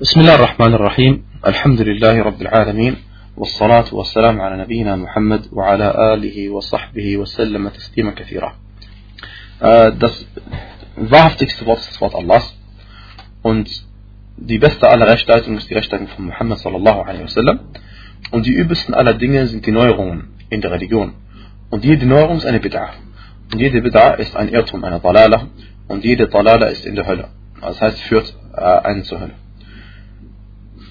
بسم الله الرحمن الرحيم الحمد لله رب العالمين والصلاة والسلام على نبينا محمد وعلى آله وصحبه وسلم تسليما كثيرا Das wahrhaftigste Wort ist das Wort Allahs und die beste aller Rechtsleitung ist die Rechtsleitung von Muhammad sallallahu alaihi wasallam und die übelsten aller Dinge sind die Neuerungen in der Religion und jede Neuerung ist eine Bid'ah und jede Bid'ah ist ein Irrtum, eine Dalala und jede Dalala ist in der Hölle das heißt führt äh, einen zur Hölle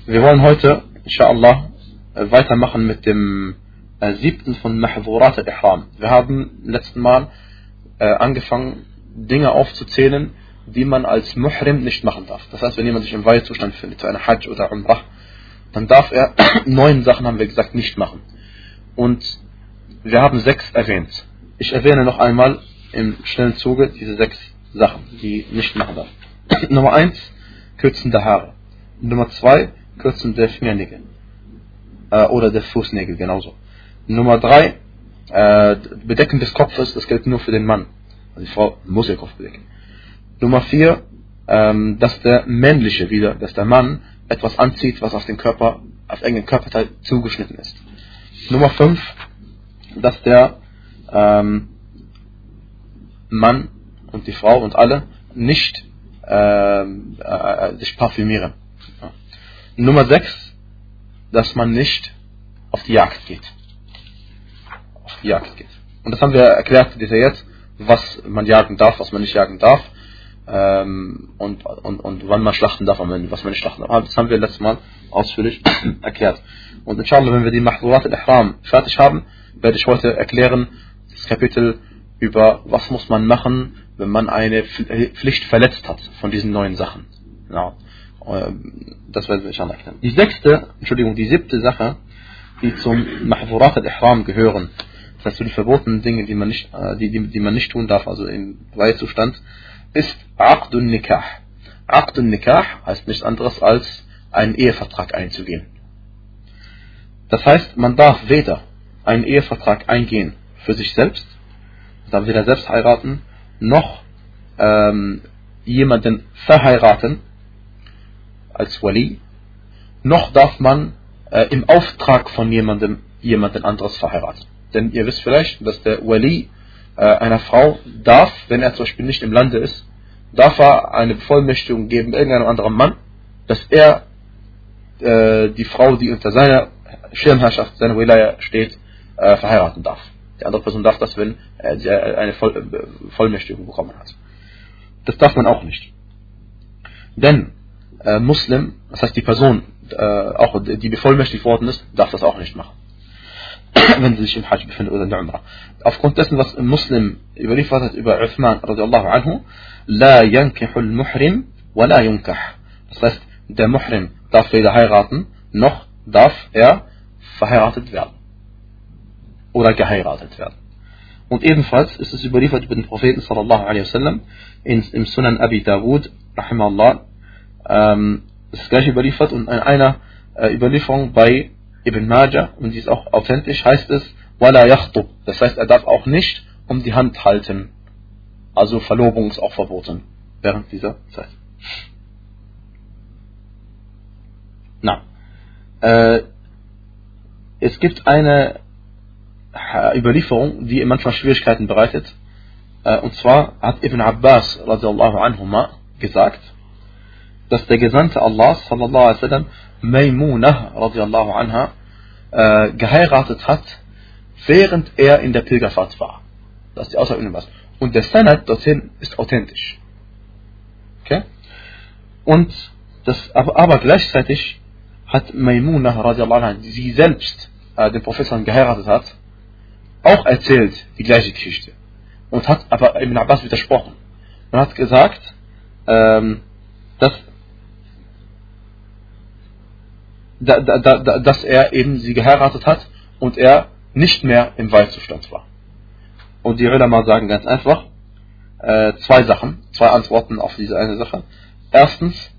wir wollen heute inshallah weitermachen mit dem äh, siebten von Mahdurat al-Ihram. Wir haben letzten Mal äh, angefangen, Dinge aufzuzählen, die man als Muhrim nicht machen darf. Das heißt, wenn jemand sich im Weihezustand findet, zu einer Hajj oder Umrah, dann darf er neun Sachen, haben wir gesagt, nicht machen. Und wir haben sechs erwähnt. Ich erwähne noch einmal im schnellen Zuge diese sechs Sachen, die nicht machen darf. Nummer eins, Kürzen der Haare. Nummer zwei, Kürzen der Fingernägel äh, oder der Fußnägel genauso. Nummer drei, äh, Bedecken des Kopfes, das gilt nur für den Mann. Also die Frau muss ihr Kopf bedecken. Nummer vier, ähm, dass der männliche wieder, dass der Mann etwas anzieht, was auf den Körper, auf engen Körperteil zugeschnitten ist. Nummer fünf, dass der ähm, Mann und die Frau und alle nicht ähm, äh, sich parfümieren. Ja. Nummer sechs, dass man nicht auf die Jagd geht. Auf die Jagd geht. Und das haben wir erklärt detailliert, was man jagen darf, was man nicht jagen darf. Ähm, und, und, und wann man schlachten darf und was man nicht schlachten darf. Das haben wir letztes Mal ausführlich erklärt. Und inshallah, wenn wir die Mahdurat al-Ihram fertig haben, werde ich heute erklären, das Kapitel über was muss man machen, wenn man eine Pflicht verletzt hat von diesen neuen Sachen. Ja. Ähm, das werden wir inshallah erklären. Die sechste, Entschuldigung, die siebte Sache, die zum Mahfurat al-Ihram gehören, das heißt zu den verbotenen Dingen, die man nicht, äh, die, die, die man nicht tun darf, also im Weihezustand, ist Aqdun Nikah. Aqdun Nikah heißt nichts anderes als einen Ehevertrag einzugehen. Das heißt, man darf weder einen Ehevertrag eingehen für sich selbst, darf weder selbst heiraten, noch ähm, jemanden verheiraten, als Wali, noch darf man äh, im Auftrag von jemandem jemanden anderes verheiraten. Denn ihr wisst vielleicht, dass der Wali äh, einer Frau darf, wenn er zum Beispiel nicht im Lande ist, darf er eine Bevollmächtigung geben irgendeinem anderen Mann, dass er äh, die Frau, die unter seiner Schirmherrschaft, seiner Wilaya steht, äh, verheiraten darf. Die andere Person darf das, wenn er eine Voll, äh, Vollmächtigung bekommen hat. Das darf man auch nicht. Denn äh, Muslim, das heißt die Person, äh, auch die bevollmächtigt worden ist, darf das auch nicht machen. wenn sie sich im Hajj befindet oder in der Umrah. Aufgrund dessen, was ein Muslim überliefert hat über Uthman anhu, la yankihul muhrim wa la yunkah. Das heißt, der Muhrim darf weder heiraten, noch darf er verheiratet werden. Oder geheiratet werden. Und ebenfalls ist es überliefert über den Propheten sallallahu alaihi wasallam im Sunan Abi Dawud, rahimahullah, ähm, das gleiche überliefert und in einer äh, Überlieferung bei Ibn Majah, und die ist auch authentisch, heißt es, wala yachtub. Das heißt, er darf auch nicht um die Hand halten. Also Verlobung ist auch verboten während dieser Zeit. Na, äh, es gibt eine Überlieferung, die manchmal Schwierigkeiten bereitet. Äh, und zwar hat Ibn Abbas radiallahu anhuma gesagt, dass der Gesandte Allah sallallahu alaihi wasallam Maimunah radiallahu anha äh, geheiratet hat, während er in der Pilgerfahrt war. Das ist die Aussage was. Und der Sanad dorthin ist authentisch. Okay? Und das, aber, aber gleichzeitig hat Maimunah radiallahu anha, die sie selbst äh, den Propheten geheiratet hat, auch erzählt die gleiche Geschichte. Und hat aber Ibn Abbas widersprochen. Und hat gesagt, ähm, dass da, da, da, dass er eben sie geheiratet hat und er nicht mehr im Weihzustand war. Und die Ulama sagen ganz einfach äh, zwei Sachen, zwei Antworten auf diese eine Sache. Erstens,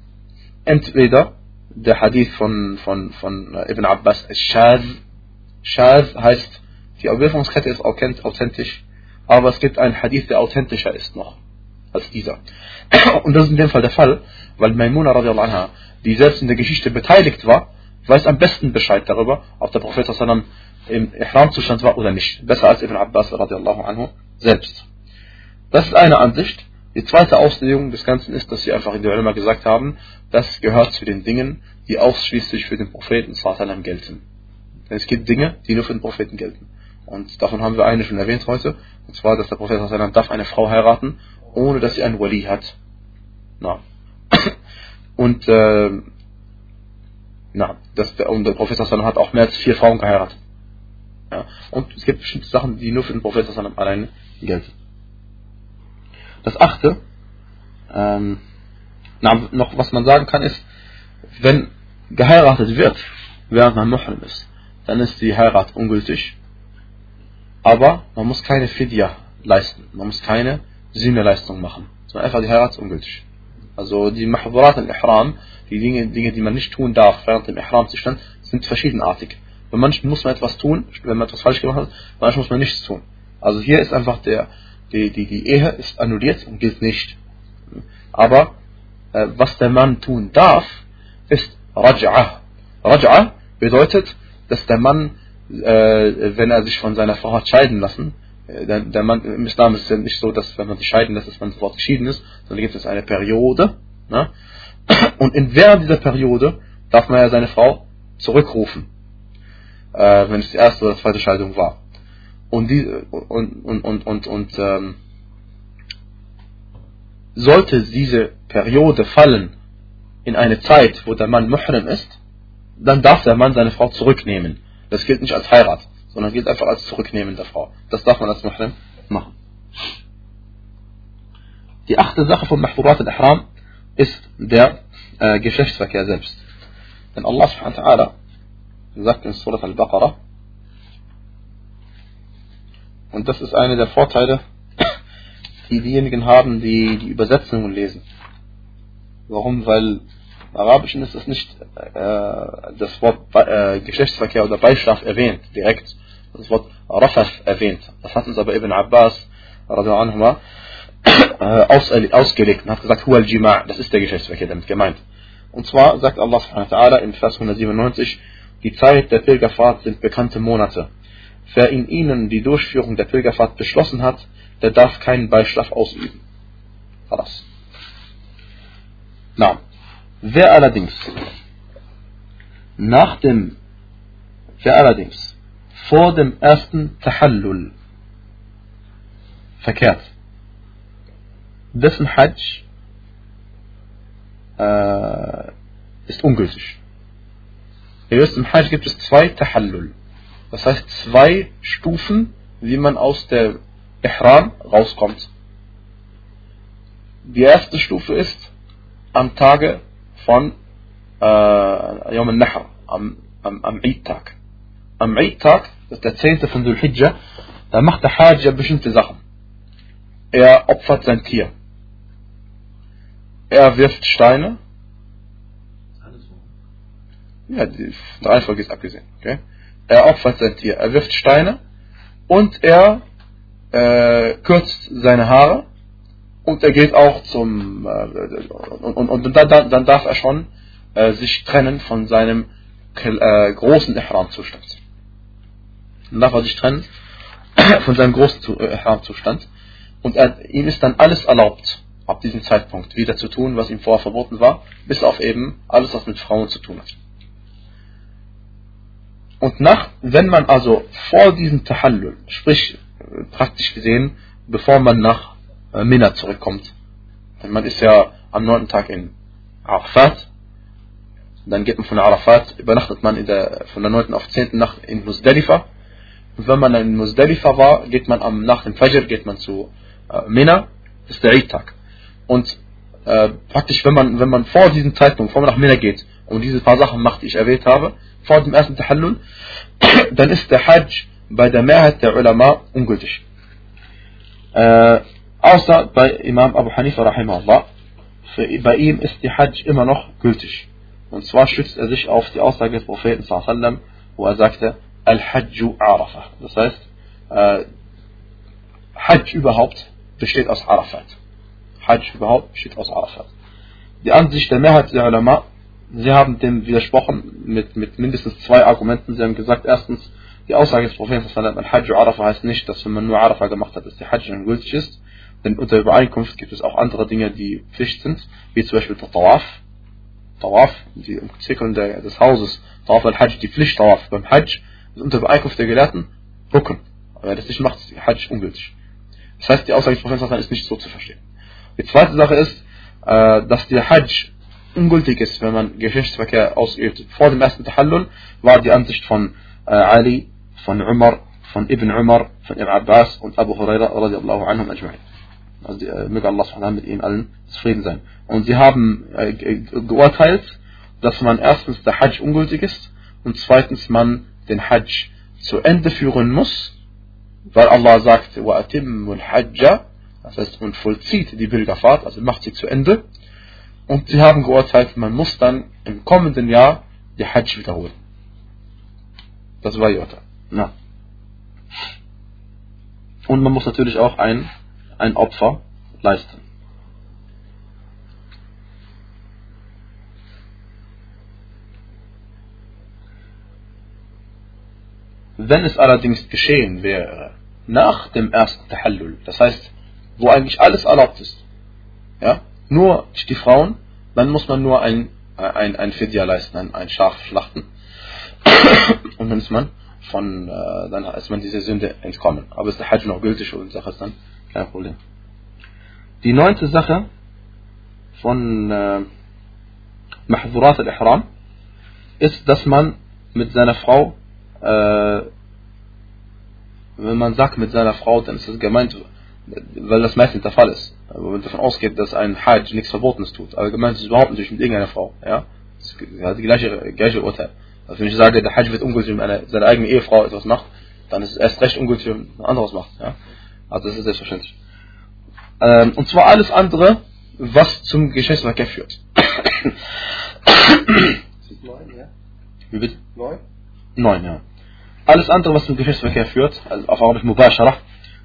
entweder der Hadith von, von, von Ibn Abbas Shaz. Shaz heißt, die Überlieferungskette ist authentisch, aber es gibt einen Hadith, der authentischer ist noch. als dieser. Und das ist in dem Fall der Fall, weil Maimuna die selbst in der Geschichte beteiligt war, weiß am besten Bescheid darüber, ob der Prophet sallam im Ihram-Zustand war oder nicht. Besser als Ibn Abbas radiallahu anhu selbst. Das ist eine Ansicht. Die zweite Auslegung des Ganzen ist, dass sie einfach in der Ulema gesagt haben, das gehört zu den Dingen, die ausschließlich für den Propheten sallam gelten. Denn es gibt Dinge, die nur für den Propheten gelten. Und davon haben wir eine schon erwähnt heute, und zwar, dass der Prophet sallam darf eine Frau heiraten, ohne dass sie einen Wali hat. Na. Und äh, na, das, und der Prophet sallam hat auch mehr als vier Frauen geheiratet. Ja. Und es gibt bestimmte Sachen, die nur für den Prophet alleine gelten. Das achte, ähm, na, noch was man sagen kann, ist, wenn geheiratet wird, während man Muhrim ist, dann ist die Heirat ungültig. Aber man muss keine Fidya leisten. Man muss keine Sühneleistung machen. Sondern einfach die Heirat ist ungültig. Also die Mahdurat al-Ihram, die Dinge, Dinge, die man nicht tun darf während dem Ihram-Zustand, sind verschiedenartig. Bei manchen muss man etwas tun, wenn man etwas falsch gemacht hat, manchmal muss man nichts tun. Also hier ist einfach der, die, die, die Ehe ist annulliert und gilt nicht. Aber äh, was der Mann tun darf, ist Raj'a. Raj'a bedeutet, dass der Mann, äh, wenn er sich von seiner Frau hat scheiden lassen, der, der, Mann im Islam ist es ja nicht so, dass wenn man sich scheiden lässt, dass man sofort geschieden ist, sondern gibt es eine Periode. Ne? Und in während dieser Periode darf man ja seine Frau zurückrufen äh, wenn es die erste oder zweite Scheidung war. Und, die, und, und, und, und, und ähm, sollte diese Periode fallen in eine Zeit, wo der Mann Muhrim ist, dann darf der Mann seine Frau zurücknehmen. Das gilt nicht als Heirat, sondern gilt einfach als Zurücknehmen der Frau. Das darf man als Muhrim machen. Die achte Sache von Mahdurat al-Ihram ist der äh, Geschlechtsverkehr selbst. Denn Allah subhanahu wa ta'ala sagt in Surat al-Baqarah. Und das ist einer der Vorteile, die diejenigen haben, die die Übersetzungen lesen. Warum? Weil im Arabischen ist es nicht äh, das Wort äh, Geschlechtsverkehr oder Beischlaf erwähnt, direkt. Das Wort Rafaf erwähnt. Das hat uns aber Ibn Abbas anhuma, äh, aus, ausgelegt und hat gesagt, Hual Jima' das ist der Geschlechtsverkehr damit gemeint. Und zwar sagt Allah subhanahu in Vers 197, die Zeit der Pilgerfahrt sind bekannte Monate. Wer in ihnen die Durchführung der Pilgerfahrt beschlossen hat, der darf keinen Beischlaf ausüben. Verlass. Na, wer allerdings nach dem, wer allerdings vor dem ersten Tahallul verkehrt, dessen Hajj äh, ist ungültig. Ihr wisst, im Hajj gibt es zwei Tahallul. Das heißt zwei Stufen, wie man aus der Ihram rauskommt. Die erste Stufe ist am Tage von äh, Yom al-Nahr, am, am, am Eid-Tag. Am Eid-Tag, das ist der 10. von Dhul Hijjah, da macht der Hajj bestimmte Sachen. Er opfert sein Tier. Er wirft Steine ja, die Reihenfolge ist abgesehen. Okay? Er opfert sein Tier, er wirft Steine und er äh, kürzt seine Haare und er geht auch zum äh, und, und, und dann, dann, darf er schon äh, sich trennen von seinem äh, großen Ihram-Zustand. Dann darf er sich trennen von seinem großen äh, Ihram-Zustand und er, ihm ist dann alles erlaubt, ab diesem Zeitpunkt wieder zu tun, was ihm vorher verboten war, bis auf eben alles, was mit Frauen zu tun hat. Und nach, wenn man also vor diesem Tahallul, sprich praktisch gesehen, bevor man nach äh, Mina zurückkommt, denn man ist ja am neunten Tag in Arafat, dann geht man von Arafat, übernachtet man der, von der neunten auf zehnten Nacht in Muzdalifa. Wenn man in Muzdalifa war, geht man am, nach dem Fajr geht man zu äh, Mina, ist der Eid-Tag. Und äh, praktisch, wenn man, wenn man vor diesem Zeitpunkt, bevor man nach Mina geht und diese paar Sachen macht, die ich erwähnt habe, vor dem ersten Tahallul, dann ist der Hajj bei der Mehrheit der Ulama ungültig. Äh, außer bei Imam Abu Hanifa rahimahullah. Für, bei ihm ist die Hajj immer noch gültig. Und zwar stützt er sich auf die Aussage des Propheten wo er sagte, Al-Hajju Arafah. Das heißt, äh, Hajj überhaupt besteht aus Arafat. Hajj überhaupt besteht aus Arafat. Die Ansicht der Mehrheit der Ulama, sie haben dem widersprochen mit, mit mindestens zwei Argumenten. Sie haben gesagt, erstens, die Aussage des Propheten, Al-Hajj Arafah heißt nicht, dass wenn man nur Arafah gemacht hat, dass die Hajj dann gültig ist. Denn unter Übereinkunft gibt es auch andere Dinge, die Pflicht sind, wie zum Beispiel der Tawaf. Tawaf, die Umzirkeln des Hauses, Tawaf al-Hajj, die Pflicht Tawaf beim Hajj, unter Übereinkunft der Gelehrten Rücken. Wer das nicht macht, ist Hajj ungültig. Das heißt, die Aussage des Propheten ist nicht so zu verstehen. Die zweite Sache ist, äh, dass der Hajj ungültig ist, wenn man Geschlechtsverkehr ausübt. Vor dem ersten Tahallul war die Ansicht von äh, Ali, von Umar, von Ibn Umar, von Ibn Abbas und Abu Huraira radiallahu anhum ajma'in. Also äh, möge Allah mit ihnen allen zufrieden sein. Und sie haben äh, geurteilt, dass man erstens der Hajj ungültig ist und zweitens man den Hajj zu Ende führen muss, weil Allah sagt, وَأَتِمُّ الْحَجَّ das heißt, man vollzieht die Pilgerfahrt, also macht sie zu Ende. Und sie haben geurteilt, man muss dann im kommenden Jahr die Hajj wiederholen. Das war ihr Urteil. Na. Und man muss natürlich auch ein, ein Opfer leisten. Wenn es allerdings geschehen wäre, nach dem ersten Tahallul, das heißt, wo eigentlich alles erlaubt ist, ja, nur die Frauen, dann muss man nur ein, ein, ein Fidya leisten, ein, ein Schaf schlachten. Und dann ist man von, äh, dann ist man dieser Sünde entkommen. Aber ist der Hajj noch gültig und Sache ist dann kein Problem. Die neunte Sache von äh, Mahdurat al-Ihram ist, dass man mit seiner Frau, äh, wenn man sagt mit seiner Frau, dann ist es gemeint, weil das meistens der Fall ist. Aber wenn man davon ausgeht, dass ein Hajj nichts Verbotenes tut, aber gemeint ist überhaupt nicht mit irgendeiner Frau, ja, das hat die gleiche, gleiche Urteil. Also wenn ich sage, der Hajj wird ungültig, wenn eine, seine eigene Ehefrau etwas macht, dann ist es erst recht ungültig, wenn ein anderes macht, ja. Also das ist selbstverständlich. Ähm, und zwar alles andere, was zum Geschlechtsverkehr führt. neun, ja? Wie bitte? Neun? Neun, ja. Alles andere, was zum Geschlechtsverkehr führt, also auf Arabisch Mubashara,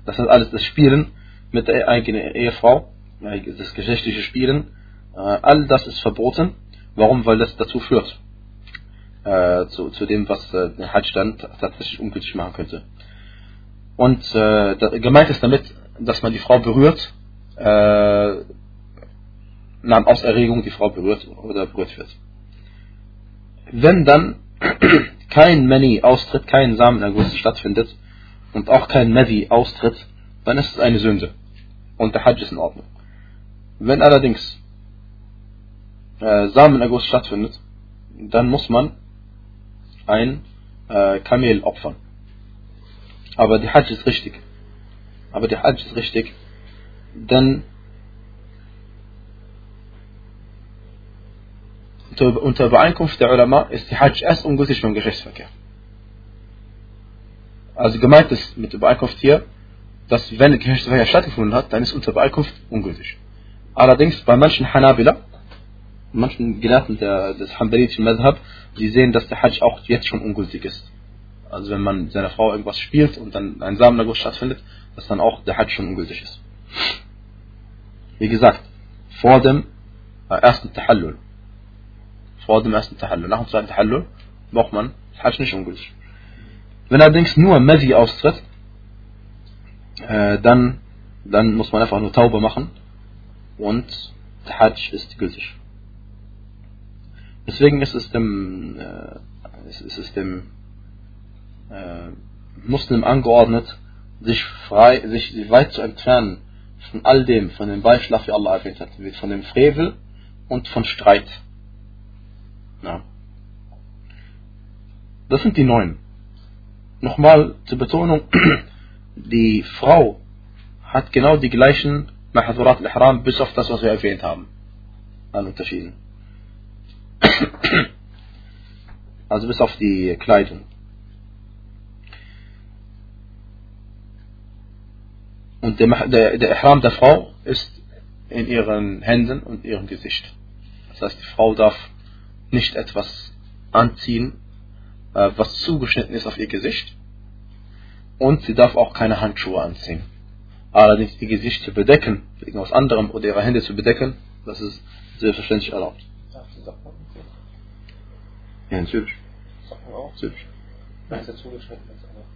das heißt alles das Spielen mit der eigenen Ehefrau, das geschlechtliche Spielen, äh, all das ist verboten. Warum? Weil das dazu führt. Äh, zu, zu dem, was äh, den Hajj dann tatsächlich ungültig machen könnte. Und äh, da, gemeint ist damit, dass man die Frau berührt, äh, aus Erregung die Frau berührt oder berührt wird. Wenn dann kein Mani austritt, kein Samenerguss stattfindet, und auch kein Navi austritt, dann ist es eine Sünde. Und der Hajj ist in Ordnung. Wenn allerdings äh, Samenerguss stattfindet, dann muss man ein äh, Kamel opfern. Aber die Hajj ist richtig. Aber die Hajj ist richtig, denn unter Übereinkunft der Ulama ist die Hajj erst ungültig beim Geschlechtsverkehr. Also gemeint ist mit Übereinkunft hier, dass wenn der Geschlechtsverkehr stattgefunden hat, dann ist unter Übereinkunft ungültig. Allerdings bei manchen Hanabila, manchen Gelehrten des Hanbalitischen Madhab, die sehen, dass der Hajj auch jetzt schon ungültig ist. Also wenn man seiner Frau irgendwas spielt und dann ein Samenerguss stattfindet, dass dann auch der Hajj schon ungültig ist. Wie gesagt, vor dem äh, ersten Tahallul, vor dem ersten Tahallul, nach dem zweiten Tahallul, braucht man Hajj nicht ungültig. Wenn allerdings nur Mazi austritt, äh, dann, dann muss man einfach nur Taube machen und der Hajj ist gültig. Deswegen ist es dem, äh, ist, es dem äh, Muslim angeordnet, sich frei, sich weit zu entfernen von all dem, von dem Beischlaf, wie Allah erwähnt hat, von dem Frevel und von Streit. Ja. Das sind die neun nochmal zur Betonung, die Frau hat genau die gleichen Mahdurat al-Ihram, bis auf das, was wir erwähnt haben. An Unterschieden. Also bis auf die Kleidung. Und der, der, der Ihram der Frau ist in ihren Händen und ihrem Gesicht. Das heißt, die Frau darf nicht etwas anziehen, äh, was zugeschnitten ist auf ihr Gesicht. Und sie darf auch keine Handschuhe anziehen. Allerdings ihr Gesicht zu bedecken, mit irgendwas anderem oder ihre Hände zu bedecken, das ist selbstverständlich erlaubt. Ja, natürlich. Natürlich.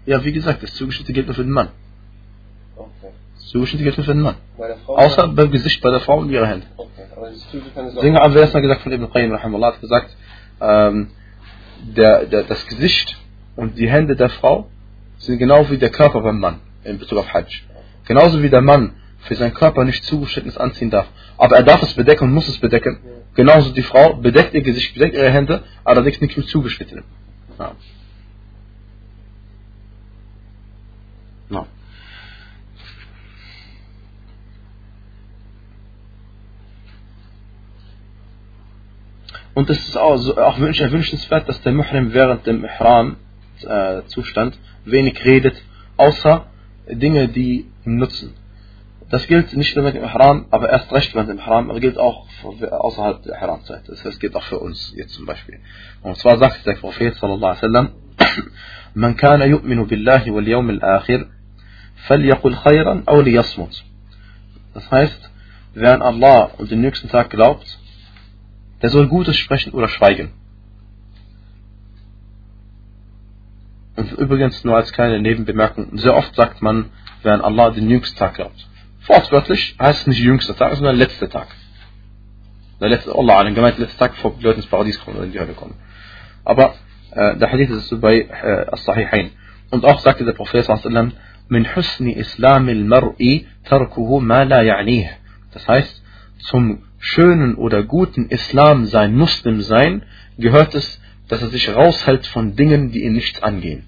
Ja, wie gesagt, das Zugeschnitte gilt nur für den Mann. Okay. Zugeschnitte gilt nur für den Mann. Außer beim Gesicht bei der Frau und ihrer Hände. Okay. Aber Deswegen haben wir erstmal gesagt von Ibn Qayyim, hat gesagt, ähm, der, der, das Gesicht und die Hände der Frau sind genau wie der Körper beim Mann in Bezug auf Hajj. Genauso wie der Mann für seinen Körper nicht zugeschnittenes anziehen darf. Aber er darf es bedecken und muss es bedecken. Genauso die Frau bedeckt ihr Gesicht, bedeckt ihre Hände, allerdings nicht mit zugeschnittenem. Ja. No. Und es ist auch, so, auch erwünschenswert, dass der Muhrim während dem Ihram-Zustand äh, wenig redet, außer Dinge, die ihm nutzen. Das gilt nicht nur mit dem Ihram, aber erst recht während dem Ihram, aber gilt auch außerhalb der Ihram-Zeit. Das heißt, gilt auch für uns jetzt zum Beispiel. Und zwar sagt der Prophet sallallahu alaihi wasallam, من كان يؤمن بالله واليوم الآخر فليقل خيرا أو ليصمت. Das heißt, wer an Allah und den nächsten Tag glaubt, der soll Gutes sprechen oder schweigen. Und übrigens nur als kleine Nebenbemerkung, sehr oft sagt man, wer an Allah den jüngsten Tag glaubt. Wortwörtlich heißt es nicht jüngster Tag, sondern letzter Tag. Der letzte, Allah an gemeint letzter Tag, bevor die Leute ins Paradies kommen oder in die Hölle kommen. Aber äh, der Hadith ist so bei äh, As-Sahihain. Und auch sagte der Prophet sallallahu min husni islamil mar'i tarkuhu ma la ya'nih. Das heißt, zum schönen oder guten Islam sein, Muslim sein, gehört es, dass er sich raushält von Dingen, die ihn nichts angehen.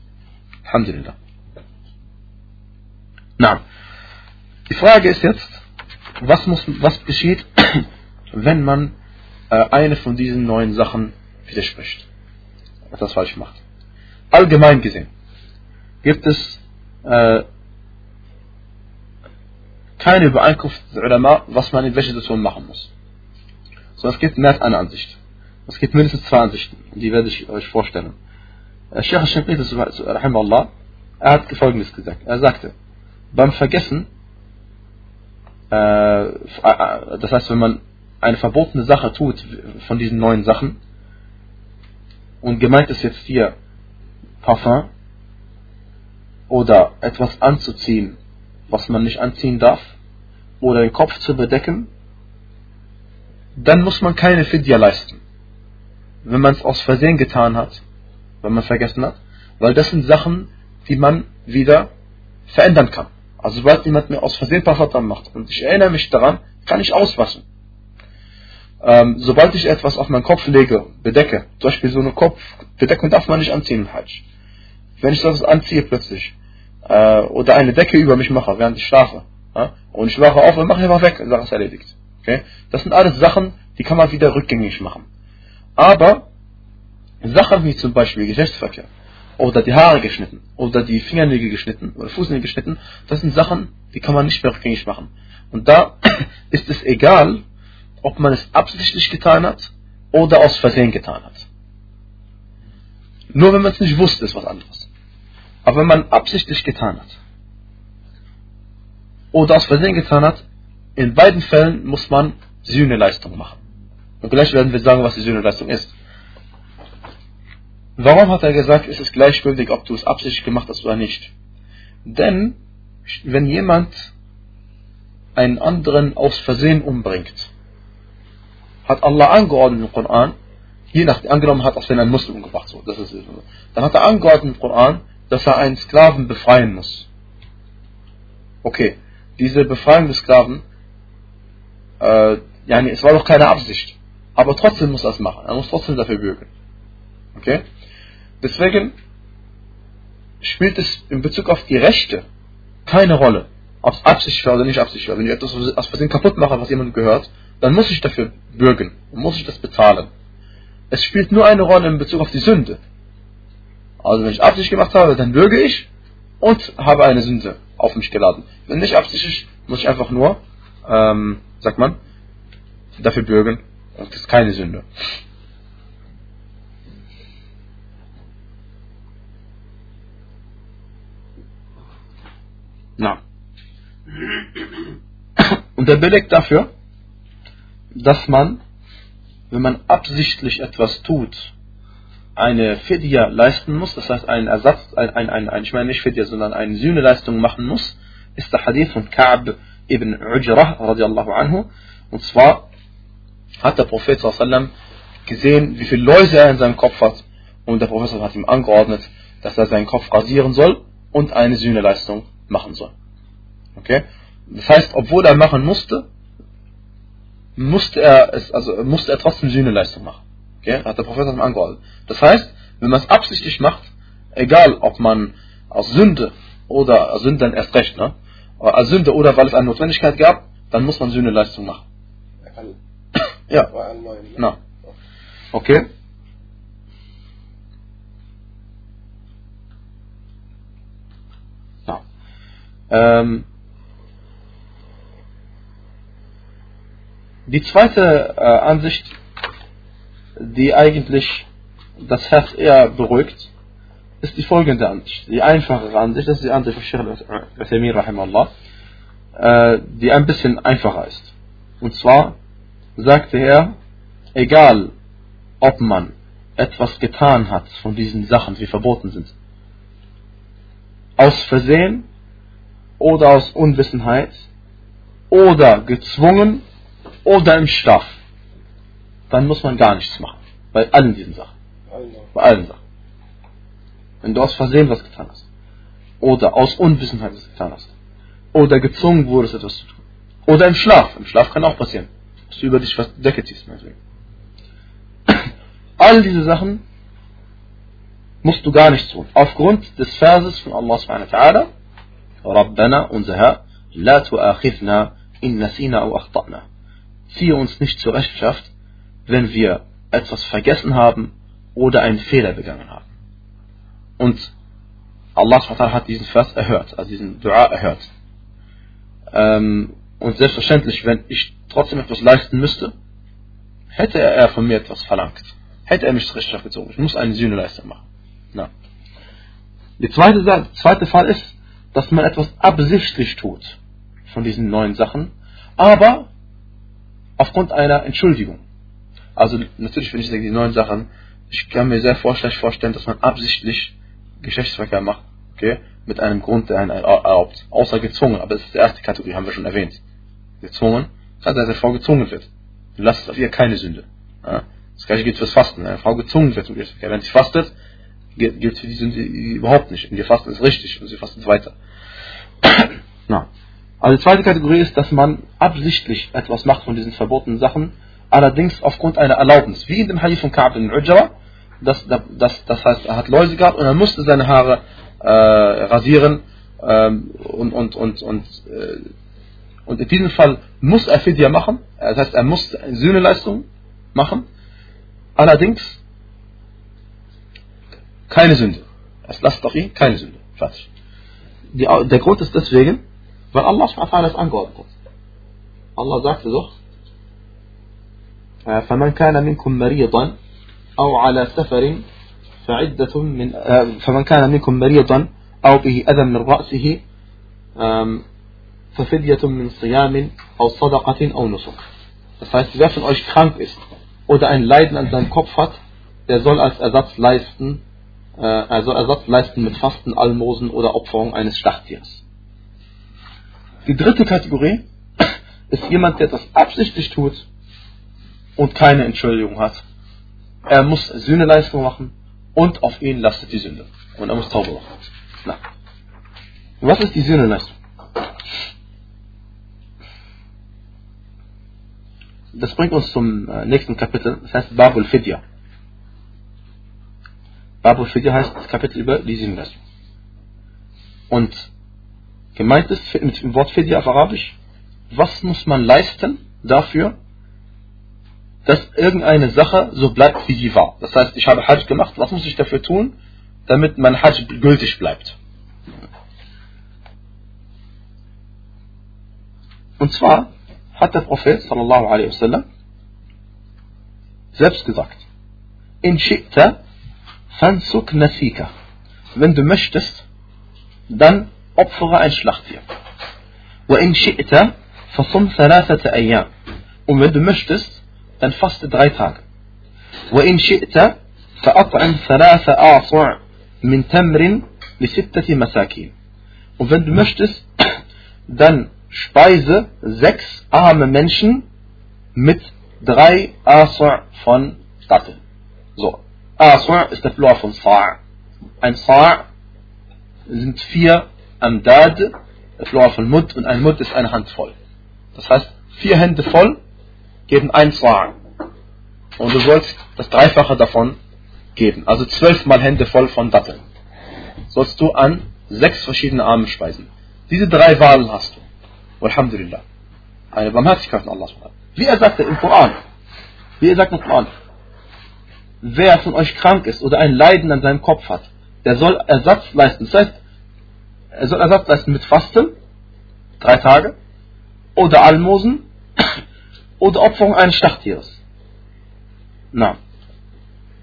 Alhamdulillah. Na, die Frage ist jetzt, was, muss, was geschieht, wenn man äh, eine von diesen neuen Sachen widerspricht, etwas falsch macht. Allgemein gesehen gibt es äh, keine Übereinkunft der Ulama, was man in welcher Situation machen muss. So, es gibt mehr als eine Ansicht. Es gibt mindestens zwei Ansichten, die werde ich euch vorstellen. Äh, Sheikh Al-Shinqiti, Allah, er hat folgendes gesagt. Er sagte, beim Vergessen, äh, das heißt, wenn man eine verbotene Sache tut von diesen neuen Sachen, und gemeint ist jetzt hier Parfum oder etwas anzuziehen, was man nicht anziehen darf, oder den Kopf zu bedecken, dann muss man keine Fidya leisten. Wenn man es aus Versehen getan hat, wenn man vergessen hat, weil das sind Sachen, die man wieder verändern kann. Also sobald jemand mir aus Versehen Parfum macht und ich erinnere mich daran, kann ich auswaschen. Ähm, sobald ich etwas auf meinen Kopf lege, bedecke, zum Beispiel so eine Kopfbedeckung darf man nicht anziehen Hajj. Wenn ich das anziehe plötzlich, äh, oder eine Decke über mich mache, während ich schlafe, ja, und ich wache auf und mache einfach weg, dann ist erledigt. Okay? Das sind alles Sachen, die kann man wieder rückgängig machen. Aber Sachen wie zum Beispiel Geschlechtsverkehr oder die Haare geschnitten oder die Fingernägel geschnitten oder Fußnägel geschnitten, das sind Sachen, die kann man nicht mehr rückgängig machen. Und da ist es egal, ob man es absichtlich getan hat oder aus Versehen getan hat. Nur wenn man es nicht wusste, ist was anderes. Aber wenn man absichtlich getan hat oder aus Versehen getan hat, in beiden Fällen muss man Sühneleistung machen. Und gleich werden wir sagen, was die Sühneleistung ist. Warum hat er gesagt, es ist gleichgültig, ob du es absichtlich gemacht hast oder nicht? Denn, wenn jemand einen anderen aus Versehen umbringt, hat Allah angeordnet im Koran, je nach, angenommen hat, als wenn ein Muslim umgebracht so, das ist, dann hat er angeordnet im Koran, dass er einen Sklaven befreien muss. Okay, diese Befreiung des Sklaven äh, yani, es war doch keine Absicht. Aber trotzdem muss er es machen. Er muss trotzdem dafür bürgen. Okay? Deswegen spielt es in Bezug auf die Rechte keine Rolle, ob es Absicht war oder nicht Absicht war. Wenn ich etwas aus Versehen kaputt mache, was jemandem gehört, dann muss ich dafür bürgen und muss ich das bezahlen. Es spielt nur eine Rolle in Bezug auf die Sünde. Also wenn ich Absicht gemacht habe, dann bürge ich und habe eine Sünde auf mich geladen. Wenn nicht absichtlich, muss ich einfach nur ähm, sagt man, dafür bürgen. Das ist keine Sünde. Na. Und der Beleg dafür, dass man, wenn man absichtlich etwas tut, eine Fidya leisten muss, das heißt einen Ersatz, ein, ein, ein, ich meine nicht Fidya, sondern eine Sühneleistung machen muss, ist der Hadith von Ka'b ibn Ujrah radiallahu anhu. Und zwar hat der Prophet sallam gesehen, wie viele Läuse er in seinem Kopf hat. Und der Prophet hat ihm angeordnet, dass er seinen Kopf rasieren soll und eine Sühneleistung machen soll. Okay? Das heißt, obwohl er machen musste, musste er es, also musste er trotzdem Sühneleistung machen. Okay? Hat der Prophet ihm angeordnet. Das heißt, wenn man es absichtlich macht, egal ob man aus Sünde oder aus Sünde dann erst recht, ne? Als Sünde oder weil es eine Notwendigkeit gab, dann muss man Sühneleistung machen. Ja. Na. Okay. Ja. Ähm, die zweite äh, Ansicht, die eigentlich das Herz eher beruhigt, ist die folgende Ansicht. Die einfachere Ansicht, das ist die Ansicht von Sheikh al-Uthaymeen rahimahullah, äh, die ein bisschen einfacher ist. Und zwar sagte er, egal ob man etwas getan hat von diesen Sachen, die verboten sind, aus Versehen oder aus Unwissenheit oder gezwungen oder im Schlaf, dann muss man gar nichts machen. Bei allen diesen Sachen. Bei allen Sachen. Wenn du aus Versehen was getan hast. Oder aus Unwissenheit was getan hast. Oder gezwungen wurdest, etwas zu tun. Oder im Schlaf. Im Schlaf kann auch passieren. Dass du über dich was Decke ziehst. Meinetwegen. All diese Sachen musst du gar nicht tun. Aufgrund des Verses von Allah subhanahu wa ta'ala, Rabbana, unser Herr, La tu'akhidna in nasina au akhtana. Ziehe uns nicht zur Rechenschaft, wenn wir etwas vergessen haben oder einen Fehler begangen haben. Und Allah hat diesen Vers erhört, also diesen Dua erhört. Ähm, und selbstverständlich, wenn ich trotzdem etwas leisten müsste, hätte er von mir etwas verlangt. Hätte er mich zur Rechenschaft gezogen. Ich muss eine Sühneleistung machen. Na. Der zweite, zweite Fall ist, dass man etwas absichtlich tut von diesen neuen Sachen, aber aufgrund einer Entschuldigung. Also natürlich, wenn ich sage, die neuen Sachen, ich kann mir sehr vorstellen, dass man absichtlich Geschlechtsverkehr macht, okay, mit einem Grund, der einen erlaubt. Außer gezwungen, aber das ist die erste Kategorie, haben wir schon erwähnt. Gezwungen, kann sein, dass eine Frau gezwungen wird. Du lässt auf ihr keine Sünde. Ja? Das gleiche gilt fürs Fasten. Wenn eine Frau gezwungen wird zum Geschlechtsverkehr, wenn sie fastet, gilt für die Sünde überhaupt nicht. Und ihr Fasten ist richtig und sie fastet weiter. Na. Also die zweite Kategorie ist, dass man absichtlich etwas macht von diesen verbotenen Sachen, allerdings aufgrund einer Erlaubnis. Wie in dem Hadith von Ka'b in Ujra, das, das, das heißt, er hat Läuse gehabt und er musste seine Haare äh, rasieren ähm, und, und, und, und, äh, und in diesem Fall muss er Fidya machen, das heißt, er muss Sühneleistung machen, allerdings keine Sünde. Es lasst doch ihn keine Sünde. Fertig. Die, der Grund ist deswegen, weil Allah es angeordnet hat. Allah sagte doch, فمن كان منكم مريضا أو على سفر فعدة من فمن كان منكم مريضا أو به أذى من رأسه ففدية من صيام أو صدقة أو نسك. Das heißt, wer von euch krank ist oder ein Leiden an seinem Kopf hat, der soll als Ersatz leisten, äh, also Ersatz leisten mit Fasten, Almosen oder Opferung eines Schlachttiers. Die dritte Kategorie ist jemand, der das absichtlich tut und keine Entschuldigung hat er muss Sühneleistung machen und auf ihn lastet die Sünde. Und er muss Taube machen. Na. Was ist die Sühneleistung? Das bringt uns zum äh, nächsten Kapitel, das heißt Babul Fidya. Babul Fidya heißt das Kapitel über die Sühneleistung. Und gemeint ist mit dem Wort Fidya auf Arabisch, was muss man leisten dafür, dass irgendeine Sache so bleibt, wie sie war. Das heißt, ich habe Hajj gemacht, was muss ich dafür tun, damit mein Hajj gültig bleibt? Und zwar hat der Prophet sallallahu alaihi wasallam selbst gesagt, in shi'ta fansuk nasika. Wenn du möchtest, dann opfere ein Schlachttier. وإن شئت فصم ثلاثة أيام und wenn du möchtest dann faste drei Tage وإن شئت فأطعم ثلاث أعصع من تمر لستة مساكين und wenn du möchtest dann speise sechs arme Menschen mit drei Asa' von Datteln. So, Asa' ist der Plural von Sa'. Ein Sa' sind vier Amdad, der Plural von Mud, und ein Mud ist eine Hand voll. Das heißt, vier Hände voll geben ein Sa'. Und du sollst das Dreifache davon geben. Also zwölfmal Hände voll von Datteln. Sollst du an sechs verschiedene Arme speisen. Diese drei Wahlen hast du. Alhamdulillah. Eine Barmherzigkeit von Allah. Wie er sagte im Koran. Wie er sagt im Koran. Wer von euch krank ist oder ein Leiden an seinem Kopf hat, der soll Ersatz leisten. Das heißt, er soll Ersatz leisten mit Fasten, drei Tage, oder Almosen, oder Opferung eines Schlachttieres. Na.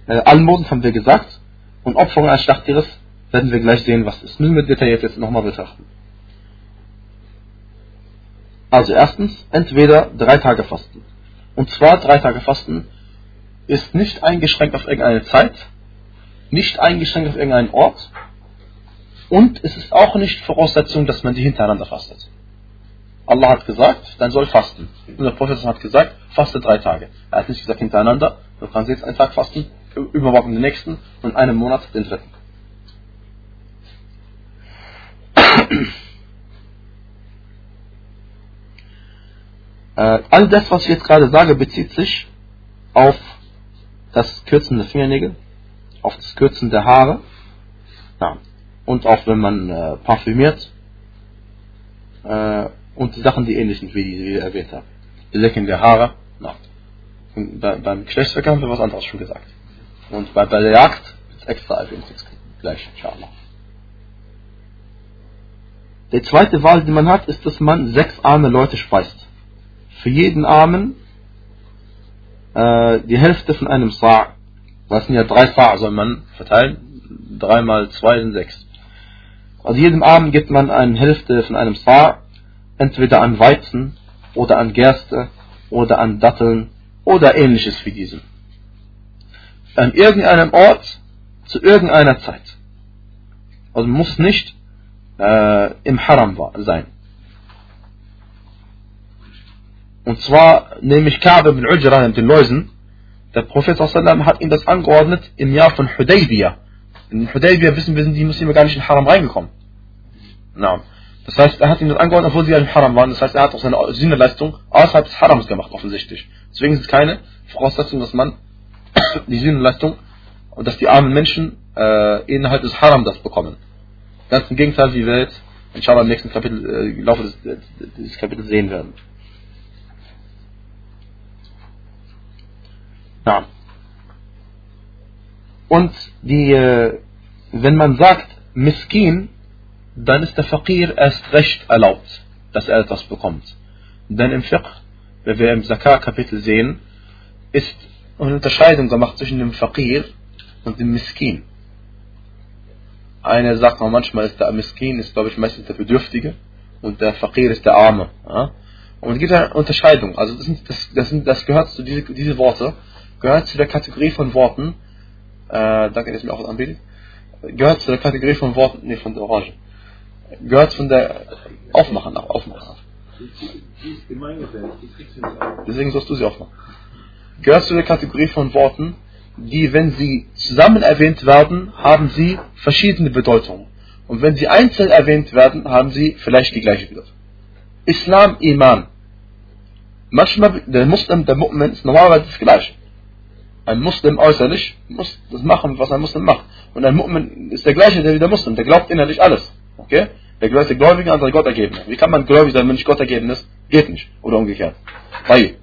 Äh, Almosen haben wir gesagt, und Opferung eines Schlachttieres werden wir gleich sehen, was ist. Müssen wir detailliert jetzt nochmal betrachten. Also erstens, entweder drei Tage Fasten. Und zwar drei Tage Fasten ist nicht eingeschränkt auf irgendeine Zeit, nicht eingeschränkt auf irgendeinen Ort und es ist auch nicht Voraussetzung, dass man die hintereinander fastet. Allah hat gesagt, dann soll fasten. Und der Prophet hat gesagt, faste drei Tage. Er hat nicht gesagt hintereinander, du kannst jetzt einen Tag fasten, übermorgen den nächsten und in einem Monat den dritten. Äh, all das, was ich jetzt gerade sage, bezieht sich auf das Kürzen der Fingernägel, auf das Kürzen der Haare ja, und auch wenn man äh, parfümiert äh, und die Sachen, die ähnlich sind, wie die, ich erwähnt habe. Die Lecken der Haare, ja. bei, beim Geschlechtsverkehr haben wir was anderes schon gesagt. Und bei, bei der Jagd ist extra erwähnt, gleich, inshallah. Die zweite Wahl, die man hat, ist, dass man sechs arme Leute speist für jeden Armen äh, die Hälfte von einem Sa'. Was sind ja drei Sa' soll man verteilen. Drei mal zwei sind sechs. Also jedem Armen gibt man eine Hälfte von einem Sa', entweder an Weizen oder an Gerste oder an Datteln oder ähnliches wie diesem. An irgendeinem Ort zu irgendeiner Zeit. Also muss nicht äh, im Haram sein. Und zwar nämlich Kabe bin Ujra den Läusen. Der Prophet hat ihm das angeordnet im Jahr von Hudaybiyah. In Hudaybiyah wissen wir, sind die Muslime gar nicht in den Haram reingekommen. Na. Das heißt, er hat ihm das angeordnet, obwohl sie ja im Haram waren. Das heißt, er hat auch seine Sühneleistung außerhalb des Harams gemacht, offensichtlich. Deswegen ist es keine Voraussetzung, dass man die Sühneleistung und dass die armen Menschen äh, innerhalb des Haram das bekommen. Ganz im Gegenteil, wie wir jetzt inshallah im nächsten Kapitel, äh, im Laufe des, des Kapitels sehen werden. Ja. Und die, äh, wenn man sagt Miskin, dann ist der Fakir erst recht erlaubt, dass er etwas bekommt. Denn im Fiqh, wenn wir im Zakah-Kapitel sehen, ist eine Unterscheidung gemacht zwischen dem Fakir und dem Miskin. Einer sagt man manchmal, ist der Miskin, ist glaube ich meistens der Bedürftige und der Fakir ist der Arme. Ja? Und es gibt eine Unterscheidung. Also das, sind, das, das, sind, das gehört zu diese, diese Worte gehört zu der Kategorie von Worten, äh, danke, dass mir auch anbietet, gehört zu der Kategorie von Worten, nee, von der Orange, gehört von der, aufmachen, auch aufmachen. Deswegen sollst du sie aufmachen. Gehört zu der Kategorie von Worten, die, wenn sie zusammen erwähnt werden, haben sie verschiedene Bedeutungen. Und wenn sie einzeln erwähnt werden, haben sie vielleicht die gleiche Bedeutung. Islam, Iman. Manchmal, der Muslim, der Mu'min ist normalerweise das Gleiche. Ein Muslim äußerlich muss das machen, was ein Muslim macht. Und ein Mu'min ist der gleiche wie der Muslim, der glaubt innerlich alles. Okay? Der gleiche Gläubige, andere Gott ergeben. Wie kann man gläubig sein, wenn nicht Gott ergeben ist? Geht nicht. Oder umgekehrt. Weil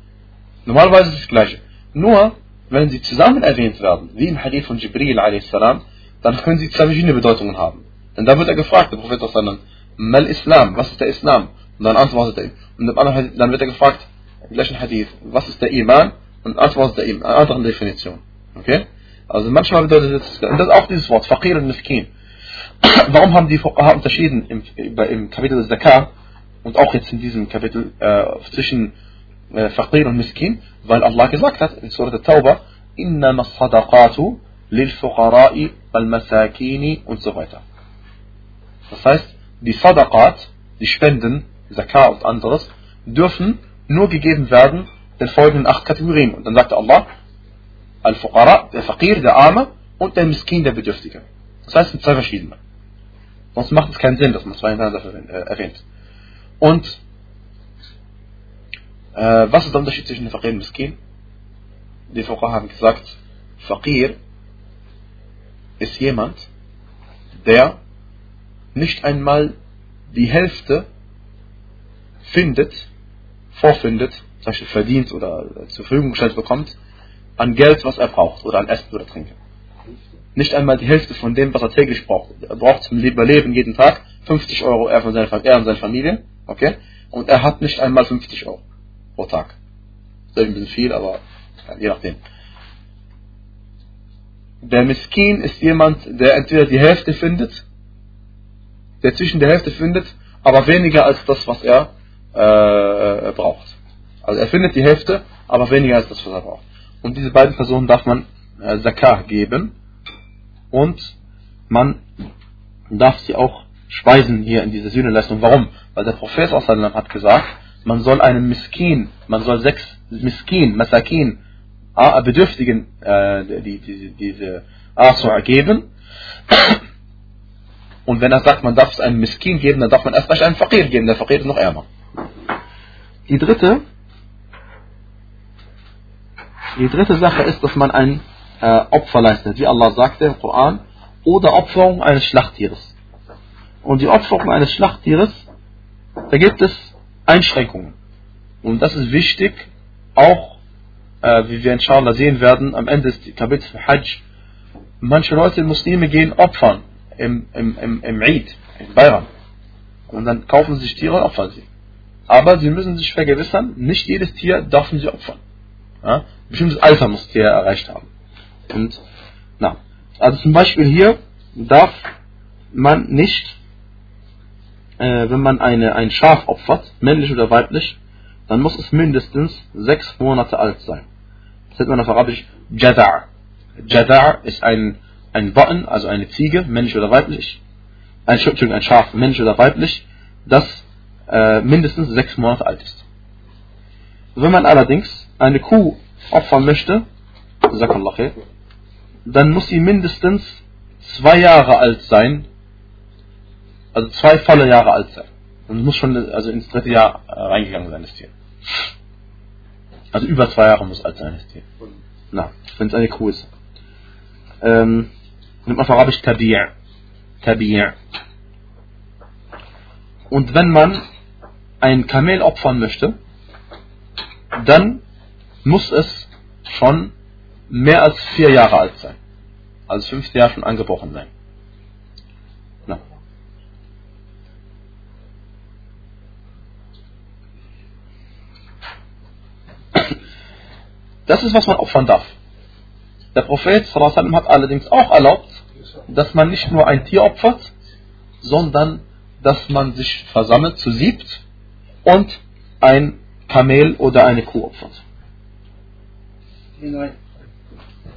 normalerweise ist es das Gleiche. Nur, wenn sie zusammen erwähnt werden, wie im Hadith von Jibril a.s., dann können sie zwei verschiedene Bedeutungen haben. Denn da wird er gefragt, der Prophet sallam, Mal Islam, was ist der Islam? Und dann antwortet er ihm. Und dann wird er gefragt, im gleichen Hadith, was ist der Iman? und antwortet er ihm, einer anderen Definition. Okay? Also manchmal bedeutet das, und das ist auch dieses Wort, Fakir und Miskin warum haben die Fuqaha unterschieden im, im Kapitel des Zakah und auch jetzt in diesem Kapitel äh, zwischen äh, Faqir und Miskin? Weil Allah gesagt hat in Surah Tauber, Innama sadaqatu lil fuqara'i und so weiter. Das heißt, die Sadaqat, die Spenden, Zakah und anderes, dürfen nur gegeben werden den folgenden acht Kategorien. Und dann sagte Allah, Al-Fuqara, der Faqir, der Arme und der Miskin, der Bedürftige. Das heißt, es sind zwei verschiedene. Sonst macht es keinen Sinn, dass man zwei hintereinander äh, erwähnt. Und äh, was ist der Unterschied zwischen Faqir und Miskin? Die Fuqaha haben gesagt, Faqir ist jemand, der nicht einmal die Hälfte findet, vorfindet, zum Beispiel verdient oder zur Verfügung gestellt bekommt, an Geld, was er braucht, oder an Essen oder Trinken. Nicht einmal die Hälfte von dem, was er täglich braucht. Er braucht zum Überleben jeden Tag 50 Euro, er, von seiner, er und seine Familie, okay? Und er hat nicht einmal 50 Euro pro Tag. Das ist ein bisschen viel, aber je nachdem. Der Miskin ist jemand, der entweder die Hälfte findet, der zwischen der Hälfte findet, aber weniger als das, was er äh, braucht. Also er findet die Hälfte, aber weniger als das, was er braucht. Und diese beiden Personen darf man äh, Zakah geben und man darf sie auch speisen hier in dieser Sühneleistung. Warum? Weil der Prophet hat gesagt, man soll einem Miskin, man soll sechs Miskin, Masakin, Bedürftigen äh, die, die, diese Asur geben. Und wenn er sagt, man darf es einem Miskin geben, dann darf man erst einem Fakir geben. Der Fakir ist noch ärmer. Die dritte, die dritte Sache ist, dass man ein äh, Opfer leistet, wie Allah sagte im Koran, oder Opferung eines Schlachttieres. Und die Opferung eines Schlachttieres, da gibt es Einschränkungen. Und das ist wichtig, auch äh, wie wir inshallah sehen werden, am Ende des Kapitels Hajj. Manche Leute, Muslime, gehen opfern im, im, im, im Eid, im Bayram. Und dann kaufen sie sich Tiere und opfern sie. Aber sie müssen sich vergewissern, nicht jedes Tier dürfen sie opfern. Ja? Bestimmtes Alter muss Tier erreicht haben. Und, na, also zum Beispiel hier darf man nicht, äh, wenn man eine, ein Schaf opfert, männlich oder weiblich, dann muss es mindestens sechs Monate alt sein. Das nennt man auf Arabisch Jada'. Jada' ist ein, ein Batten, also eine Ziege, männlich oder weiblich. Ein, Entschuldigung, ein Schaf, männlich oder weiblich, das äh, mindestens sechs Monate alt ist. Wenn man allerdings eine Kuh opfern möchte, dann muss sie mindestens zwei Jahre alt sein, also zwei volle Jahre alt sein. Und muss schon also ins dritte Jahr äh, reingegangen sein, das Tier. Also über zwei Jahre muss alt sein, das Tier. Na, wenn es eine Kuh ist. Ähm, nimmt man auf Arabisch Tabi'. Tabi'. Und wenn man ein Kamel opfern möchte, dann muss es schon mehr als vier Jahre alt sein. Also fünfte Jahr schon angebrochen sein. Na. Das ist, was man opfern darf. Der Prophet hat allerdings auch erlaubt, dass man nicht nur ein Tier opfert, sondern dass man sich versammelt zu siebt und ein Kamel oder eine Kuh opfert.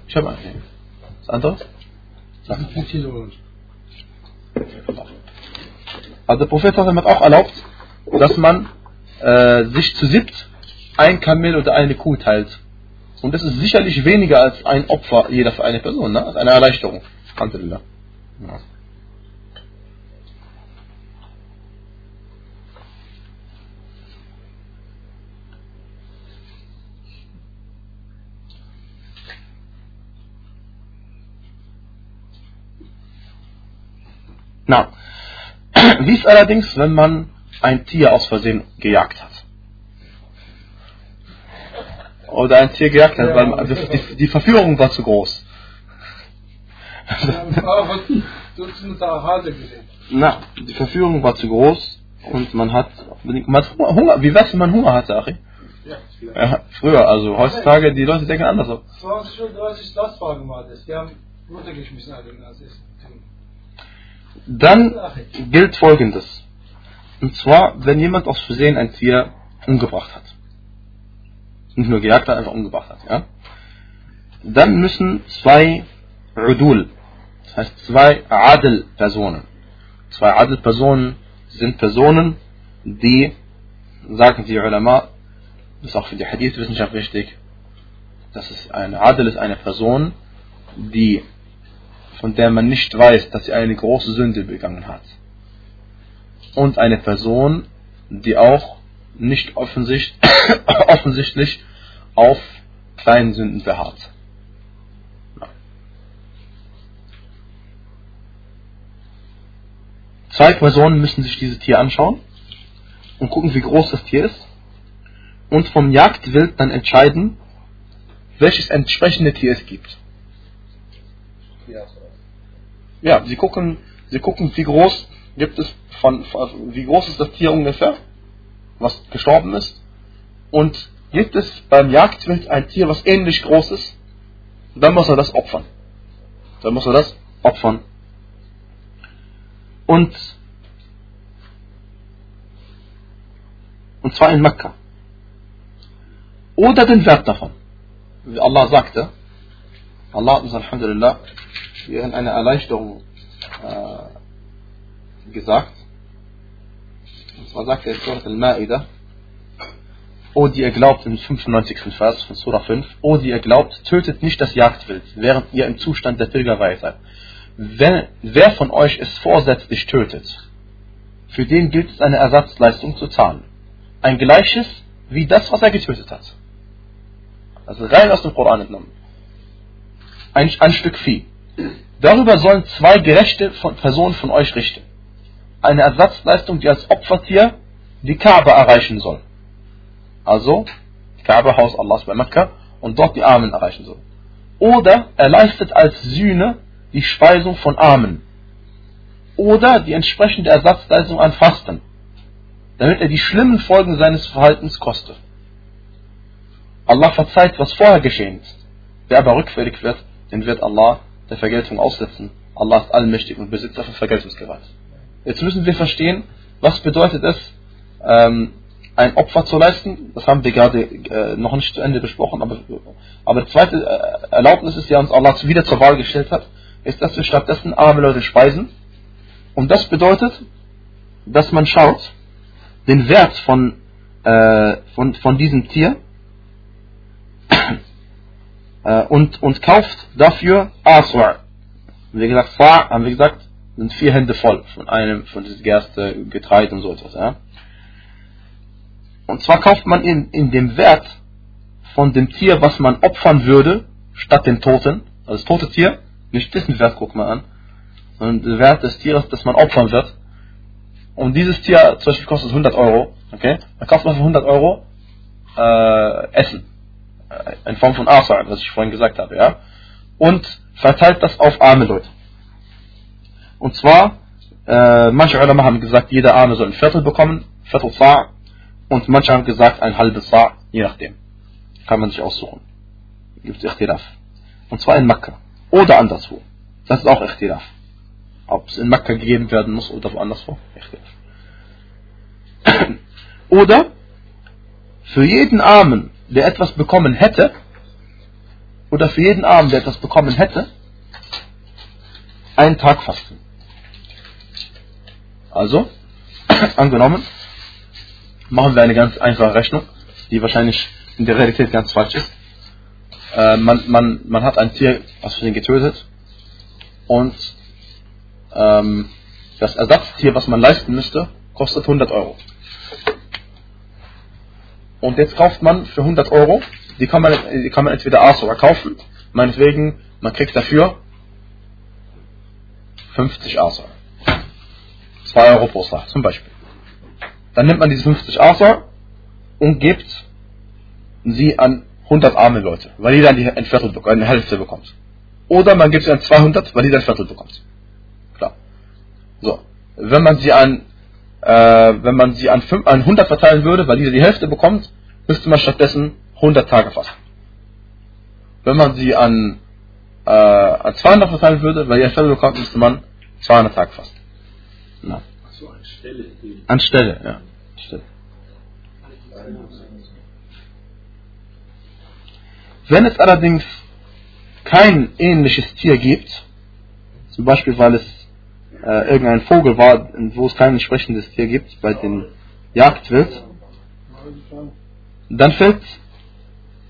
Ich habe einen. Was anderes? Also der Prophet hat auch erlaubt, dass man äh, sich zu siebt ein Kamel oder eine Kuh teilt. Und das ist sicherlich weniger als ein Opfer jeder für eine Person, ne? als eine Erleichterung. Alhamdulillah. Ja. Na, wie ist allerdings, wenn man ein Tier aus Versehen gejagt hat? Oder ein Tier gejagt hat, weil die, die Verführung war zu groß. Na, die Verführung war zu groß und man hat, man hat Hunger. Wie wär's, wenn man Hunger hatte, Ari? Ja, früher, also heutzutage, die Leute denken anders. 20 Uhr 30 Lastwagen war das. Die haben runtergeschmissen, also dann gilt folgendes. Und zwar, wenn jemand aus Versehen ein Tier umgebracht hat. Nicht nur gejagt hat, einfach umgebracht hat. Ja? Dann müssen zwei Udul, das heißt zwei Adel-Personen. Zwei Adel-Personen sind Personen, die, sagen die Ulama, das ist auch für die Hadith-Wissenschaft wichtig, dass es eine Adel ist eine Person, die, von der man nicht weiß, dass sie eine große Sünde begangen hat. Und eine Person, die auch nicht offensichtlich, offensichtlich auf kleinen Sünden beharrt. Zwei Personen müssen sich dieses Tier anschauen und gucken, wie groß das Tier ist und vom Jagdwild dann entscheiden, welches entsprechende Tier es gibt. Ja, sie gucken, sie gucken, wie groß gibt es von, wie groß ist das Tier ungefähr, was gestorben ist, und gibt es beim Jagdwild ein Tier, was ähnlich groß ist, dann muss er das opfern. Dann muss er das opfern. Und, und zwar in Mekka. Oder den Wert davon. Wie Allah sagte, Allah hat uns Alhamdulillah in einer Erleichterung äh, gesagt. Und zwar sagt er in Surah Al-Ma'idah, O die ihr glaubt, im 95. Vers von Surah 5, O die ihr glaubt, tötet nicht das Jagdwild, während ihr im Zustand der Pilgerweihe seid. Wenn, wer von euch es vorsätzlich tötet, für den gilt es eine Ersatzleistung zu zahlen. Ein gleiches wie das, was er getötet hat. Also rein aus dem Koran entnommen. Ein, ein Stück Vieh. Darüber sollen zwei gerechte Personen von euch richten. Eine Ersatzleistung, die als Opfertier die Kaaba erreichen soll. Also, Kaaba, Haus Allahs bei Mekka, und dort die Armen erreichen soll. Oder er leistet als Sühne die Speisung von Armen. Oder die entsprechende Ersatzleistung an Fasten, damit er die schlimmen Folgen seines Verhaltens kostet. Allah verzeiht, was vorher geschehen ist. Wer aber rückfällig wird, den wird Allah der Vergeltung aussetzen. Allah ist allmächtig und Besitzer von Vergeltungsgewalt. Jetzt müssen wir verstehen, was bedeutet es, ähm, ein Opfer zu leisten. Das haben wir gerade äh, noch nicht zu Ende besprochen. Aber, aber die zweite äh, Erlaubnis ist, die uns Allah wieder zur Wahl gestellt hat, ist, dass wir stattdessen arme Leute speisen. Und das bedeutet, dass man schaut, den Wert von, äh, von, von diesem Tier und, und kauft dafür Aswa. Wie gesagt, Sa, haben wir gesagt, sind vier Hände voll von einem, von dieser Gerste, Getreide und so etwas. Ja? Und zwar kauft man in, in dem Wert von dem Tier, was man opfern würde, statt dem Toten, also das tote Tier, nicht dessen Wert guckt man an, sondern der Wert des Tieres, das man opfern wird. Und dieses Tier zum Beispiel kostet 100 Euro, okay? Dann kauft man für 100 Euro äh, Essen in Form von Asa, was ich vorhin gesagt habe, ja, und verteilt das auf arme Leute. Und zwar, äh, manche Ulama haben gesagt, jeder Arme soll ein Viertel bekommen, Viertel Sa', und manche haben gesagt, ein halbes Sa', je nachdem. Kann man sich aussuchen. Gibt es Ichtilaf. Und zwar in Mekka. Oder anderswo. Das ist auch Ichtilaf. Ob es in Mekka gegeben werden muss oder woanders wo. Ichtilaf. Oder für jeden Armen der etwas bekommen hätte, oder für jeden Armen, der etwas bekommen hätte, einen Tag fasten. Also, angenommen, machen wir eine ganz einfache Rechnung, die wahrscheinlich in der Realität ganz falsch ist. Äh, man, man, man hat ein Tier aus Versehen getötet und ähm, das Ersatztier, was man leisten müsste, kostet 100 Euro. Und jetzt kauft man für 100 Euro, die kann man, die kann man entweder Asura kaufen, meinetwegen, man kriegt dafür 50 Asura. 2 Euro pro Tag zum Beispiel. Dann nimmt man diese 50 Asura und gibt sie an 100 arme Leute, weil jeder ein Viertel eine Hälfte bekommt. Oder man gibt sie an 200, weil jeder ein Viertel bekommt. Klar. So. Wenn man sie an äh, wenn man sie an, 5, an 100 verteilen würde, weil jeder die Hälfte bekommt, müsste man stattdessen 100 Tage fasten. Wenn man sie an, äh, an 200 verteilen würde, weil jeder Viertel bekommt, müsste man 200 Tage fasten. Na, So anstelle dem. Anstelle, ja. Anstelle. Wenn es allerdings kein ähnliches Tier gibt, zum Beispiel weil es äh, irgendein Vogel war, wo es kein entsprechendes Tier gibt, bei dem Jagdwild, dann fällt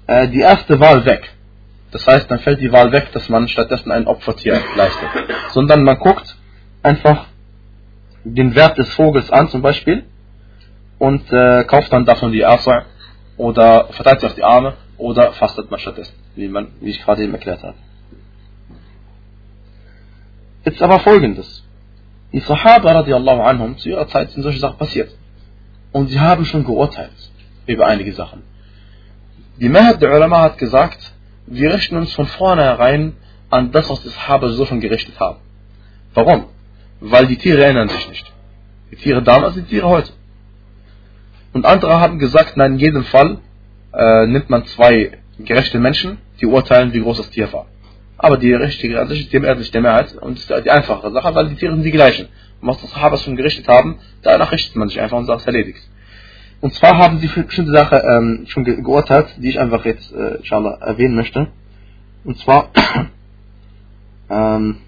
äh, die erste Wahl weg. Das heißt, dann fällt die Wahl weg, dass man stattdessen ein Opfertier leistet. Sondern man guckt einfach den Wert des Vogels an zum Beispiel und äh, kauft dann davon die Asa oder verteilt sie auf die Arme oder fastet man stattdessen, wie, man, wie ich gerade eben erklärt habe. Jetzt aber folgendes. Die Sahaba radiallahu anhum, zu ihrer Zeit sind solche Sachen passiert. Und sie haben schon geurteilt über einige Sachen. Die Mehrheit der Ulama hat gesagt, wir richten uns von vornherein an das, was die Sahaba so schon gerichtet haben. Warum? Weil die Tiere erinnern sich nicht. Die Tiere damals sind Tiere heute. Und andere haben gesagt, nein, in jedem Fall äh, nimmt man zwei gerechte Menschen, die urteilen, wie groß das Tier war. Aber die richtige Ansicht ist dem der Mehrheit und ist die einfache Sache, weil die Tiere sind die gleichen. Und was die Sahabas schon gerichtet haben, danach richtet man sich einfach und sagt es erledigt. Und zwar haben sie für bestimmte Sache ähm, schon ge geurteilt, die ich einfach jetzt äh, inshallah erwähnen möchte. Und zwar ähm,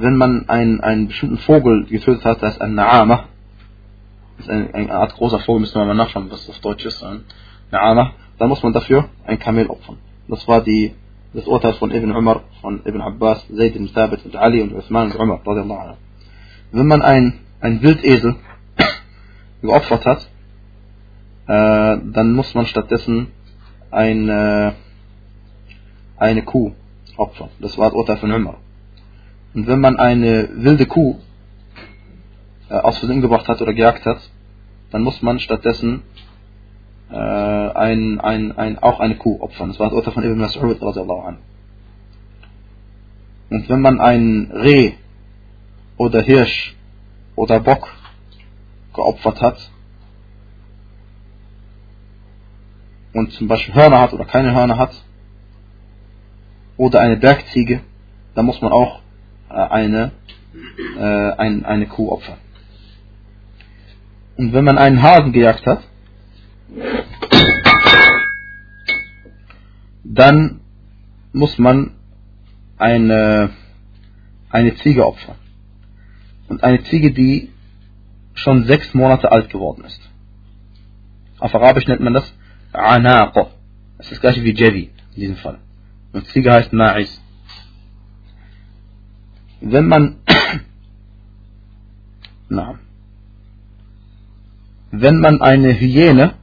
wenn man einen, einen bestimmten Vogel getötet hat, das ist ein Naama, das ist eine, eine Art großer Vogel, müssen wir mal nachschauen, was das auf Deutsch ist, ein Naama, dann muss man dafür ein Kamel opfern. Das war die, das Urteil von Ibn Umar, von Ibn Abbas, Zayd ibn Thabit und Ali und Uthman und Umar, Wenn man ein, ein Wildesel geopfert hat, äh, dann muss man stattdessen ein, äh, eine Kuh opfern. Das war das Urteil von Umar. Und wenn man eine wilde Kuh äh, aus Versehen gebracht hat oder gejagt hat, dann muss man stattdessen äh, ein, ein, ein, auch eine Kuh opfern. Das war das Urteil von Ibn Mas'ud. Und wenn man ein Reh oder Hirsch oder Bock geopfert hat und zum Beispiel Hörner hat oder keine Hörner hat oder eine Bergziege, dann muss man auch äh, eine, äh, ein, eine Kuh opfern. Und wenn man einen Hasen gejagt hat, dann muss man eine, eine Ziege opfern. Und eine Ziege, die schon sechs Monate alt geworden ist. Auf Arabisch nennt man das Anaqo. Das ist das gleiche wie Jevi in diesem Fall. Und Ziege heißt Ma'iz. Wenn man na, wenn man eine Hyäne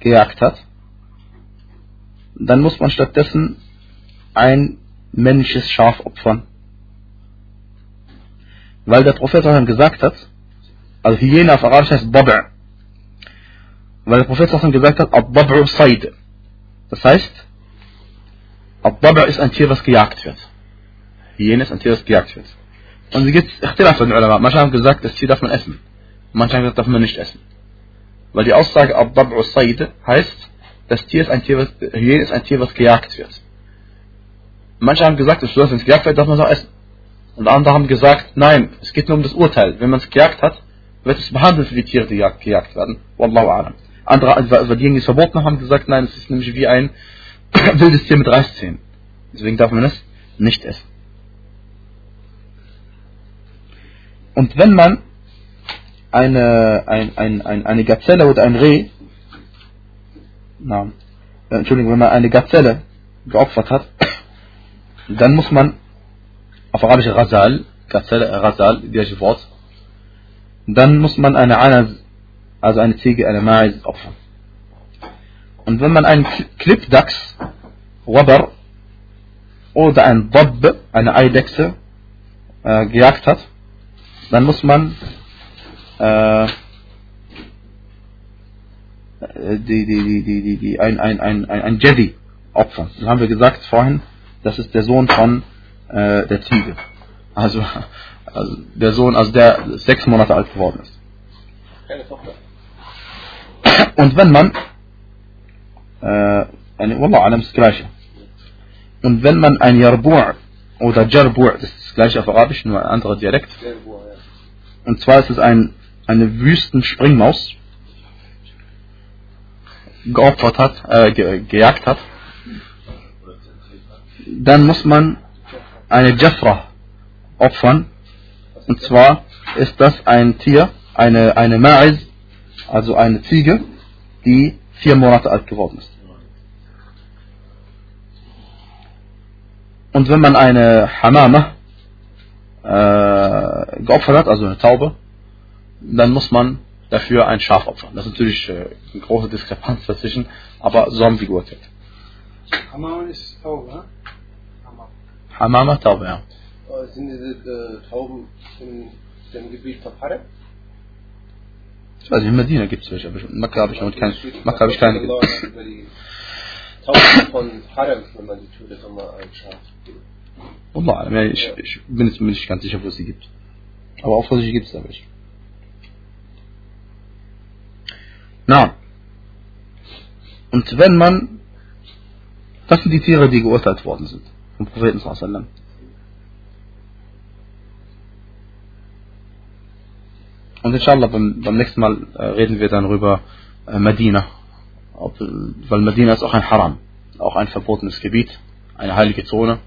gejagt hat, dann muss man stattdessen ein männliches Schaf opfern. Weil der Prophet gesagt hat, also Hyäne auf Arabisch heißt Bab'. Weil der Prophet gesagt hat, Ab-Bab'u Said. Das heißt, Ab-Bab' ist ein Tier, was gejagt wird. Hyäne ist ein Tier, das gejagt wird. Und es gibt Ikhtilaf von den Ulama. Manche haben gesagt, das Tier darf man essen. Manche haben gesagt, das darf man nicht essen. Weil die Aussage Ab-Bab'u Said heißt, das Tier ist ein Tier, was, Hyäne ist ein Tier, was gejagt wird. Manche haben gesagt, wenn es gejagt wird, darf man es auch essen. Und andere haben gesagt, nein, es geht nur um das Urteil. Wenn man es gejagt hat, wird es behandelt für die Tiere, die gejagt werden. Wallahu a'lam. Andere, also diejenigen, die es verboten haben, haben gesagt, nein, es ist nämlich wie ein wildes Tier mit Reißzähnen. Deswegen darf man es nicht essen. Und wenn man eine, ein, ein, ein, eine Gazelle oder ein Reh, na, äh, Entschuldigung, wenn man eine Gazelle geopfert hat, dann muss man auf Arabisch Rasal, Gazelle, Rasal, gleiche Wort, dann muss man eine Anas, also eine Ziege, eine Mais opfern. Und wenn man einen Klippdachs, Wabar, oder ein Dobb, eine Eidechse, äh, gejagt hat, dann muss man äh, die, die, die, die, die, die, ein, ein, ein, ein, Jedi opfern. Das haben wir gesagt vorhin, das ist der Sohn von äh, der Ziege. Also, also der Sohn, also der sechs Monate alt geworden ist. Und wenn man, äh, eine, Wallah alam das gleiche. Und wenn man ein Jarbu' oder Jarbu', das ist das gleiche auf Arabisch, nur ein anderer Dialekt. Und zwar ist es ein, eine Wüstenspringmaus geopfert hat, äh, ge gejagt hat. Dann muss man eine Jafra opfern. Und zwar ist das ein Tier, eine, eine Ma'iz, also eine Ziege, die vier Monate alt geworden ist. Und wenn man eine Hamama äh, geopfert hat, also eine Taube, dann muss man dafür ein Schaf opfern. Das ist natürlich äh, eine große Diskrepanz dazwischen, aber so haben sie geurteilt. Hamam ist Taube, ne? Hamam. Hamama, Taube, ja. Sind diese äh, Tauben in dem Gebiet von Harem? Ich weiß nicht, in Medina gibt es welche, aber in Mekka habe ich noch keine, Mekka habe ich keine Tauben von Harem, wenn man die tötet, ein Schaf. Wallah, alam, ja, ich, ich bin jetzt mir nicht ganz sicher, wo es sie gibt. Aber offensichtlich gibt es da welche. Na. Und wenn man, das sind die Tiere, die geurteilt worden sind. Vom Propheten wasallam. Und inshallah beim, beim nächsten Mal äh, reden wir dann über äh, Medina. Ob, weil Medina ist auch ein Haram, auch ein verbotenes Gebiet, eine heilige Zone.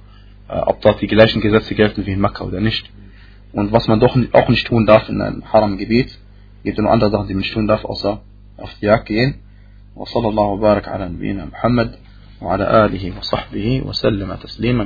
Äh, ob dort die gleichen Gesetze gelten wie in Mekka oder nicht. Und was man doch auch nicht tun darf in einem Haram-Gebiet, gibt es noch andere Sachen, die man nicht tun darf, außer gehen. وصلى الله وبارك على نبينا محمد وعلى آله وصحبه وسلم تسليما